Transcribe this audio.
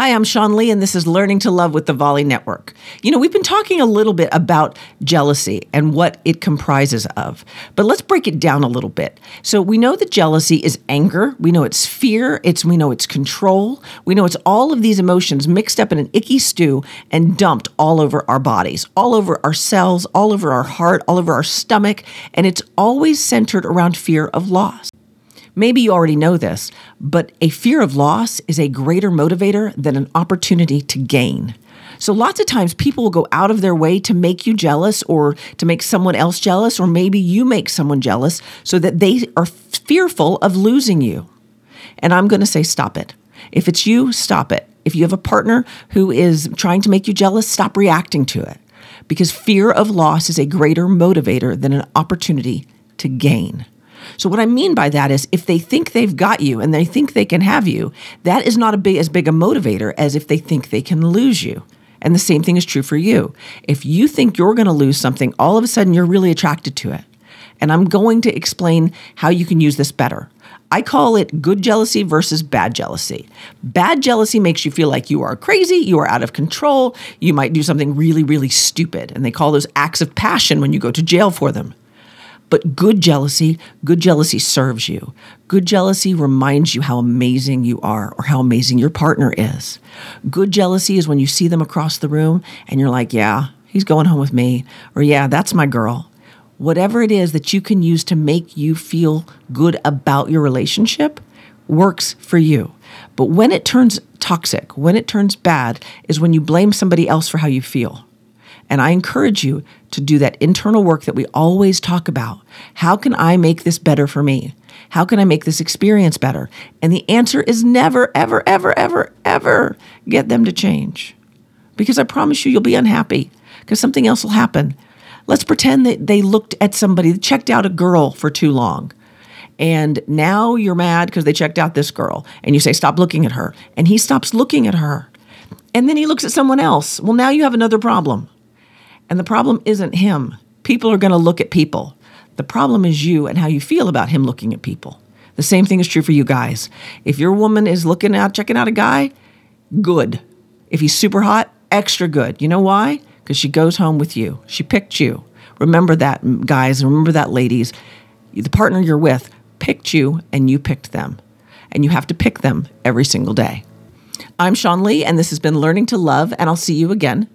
Hi, I'm Sean Lee, and this is Learning to Love with the Volley Network. You know, we've been talking a little bit about jealousy and what it comprises of, but let's break it down a little bit. So we know that jealousy is anger, we know it's fear, it's we know it's control, we know it's all of these emotions mixed up in an icky stew and dumped all over our bodies, all over our cells, all over our heart, all over our stomach, and it's always centered around fear of loss. Maybe you already know this, but a fear of loss is a greater motivator than an opportunity to gain. So, lots of times people will go out of their way to make you jealous or to make someone else jealous, or maybe you make someone jealous so that they are fearful of losing you. And I'm going to say, stop it. If it's you, stop it. If you have a partner who is trying to make you jealous, stop reacting to it because fear of loss is a greater motivator than an opportunity to gain. So what I mean by that is if they think they've got you and they think they can have you, that is not big, as big a motivator as if they think they can lose you. And the same thing is true for you. If you think you're going to lose something, all of a sudden you're really attracted to it. And I'm going to explain how you can use this better. I call it good jealousy versus bad jealousy. Bad jealousy makes you feel like you are crazy, you are out of control, you might do something really, really stupid. And they call those acts of passion when you go to jail for them. But good jealousy, good jealousy serves you. Good jealousy reminds you how amazing you are or how amazing your partner is. Good jealousy is when you see them across the room and you're like, yeah, he's going home with me, or yeah, that's my girl. Whatever it is that you can use to make you feel good about your relationship works for you. But when it turns toxic, when it turns bad, is when you blame somebody else for how you feel. And I encourage you to do that internal work that we always talk about. How can I make this better for me? How can I make this experience better? And the answer is never, ever, ever, ever, ever get them to change. Because I promise you, you'll be unhappy because something else will happen. Let's pretend that they looked at somebody, checked out a girl for too long. And now you're mad because they checked out this girl. And you say, stop looking at her. And he stops looking at her. And then he looks at someone else. Well, now you have another problem. And the problem isn't him. People are going to look at people. The problem is you and how you feel about him looking at people. The same thing is true for you guys. If your woman is looking out, checking out a guy, good. If he's super hot, extra good. You know why? Because she goes home with you. She picked you. Remember that, guys. Remember that, ladies. The partner you're with picked you and you picked them. And you have to pick them every single day. I'm Sean Lee, and this has been Learning to Love, and I'll see you again.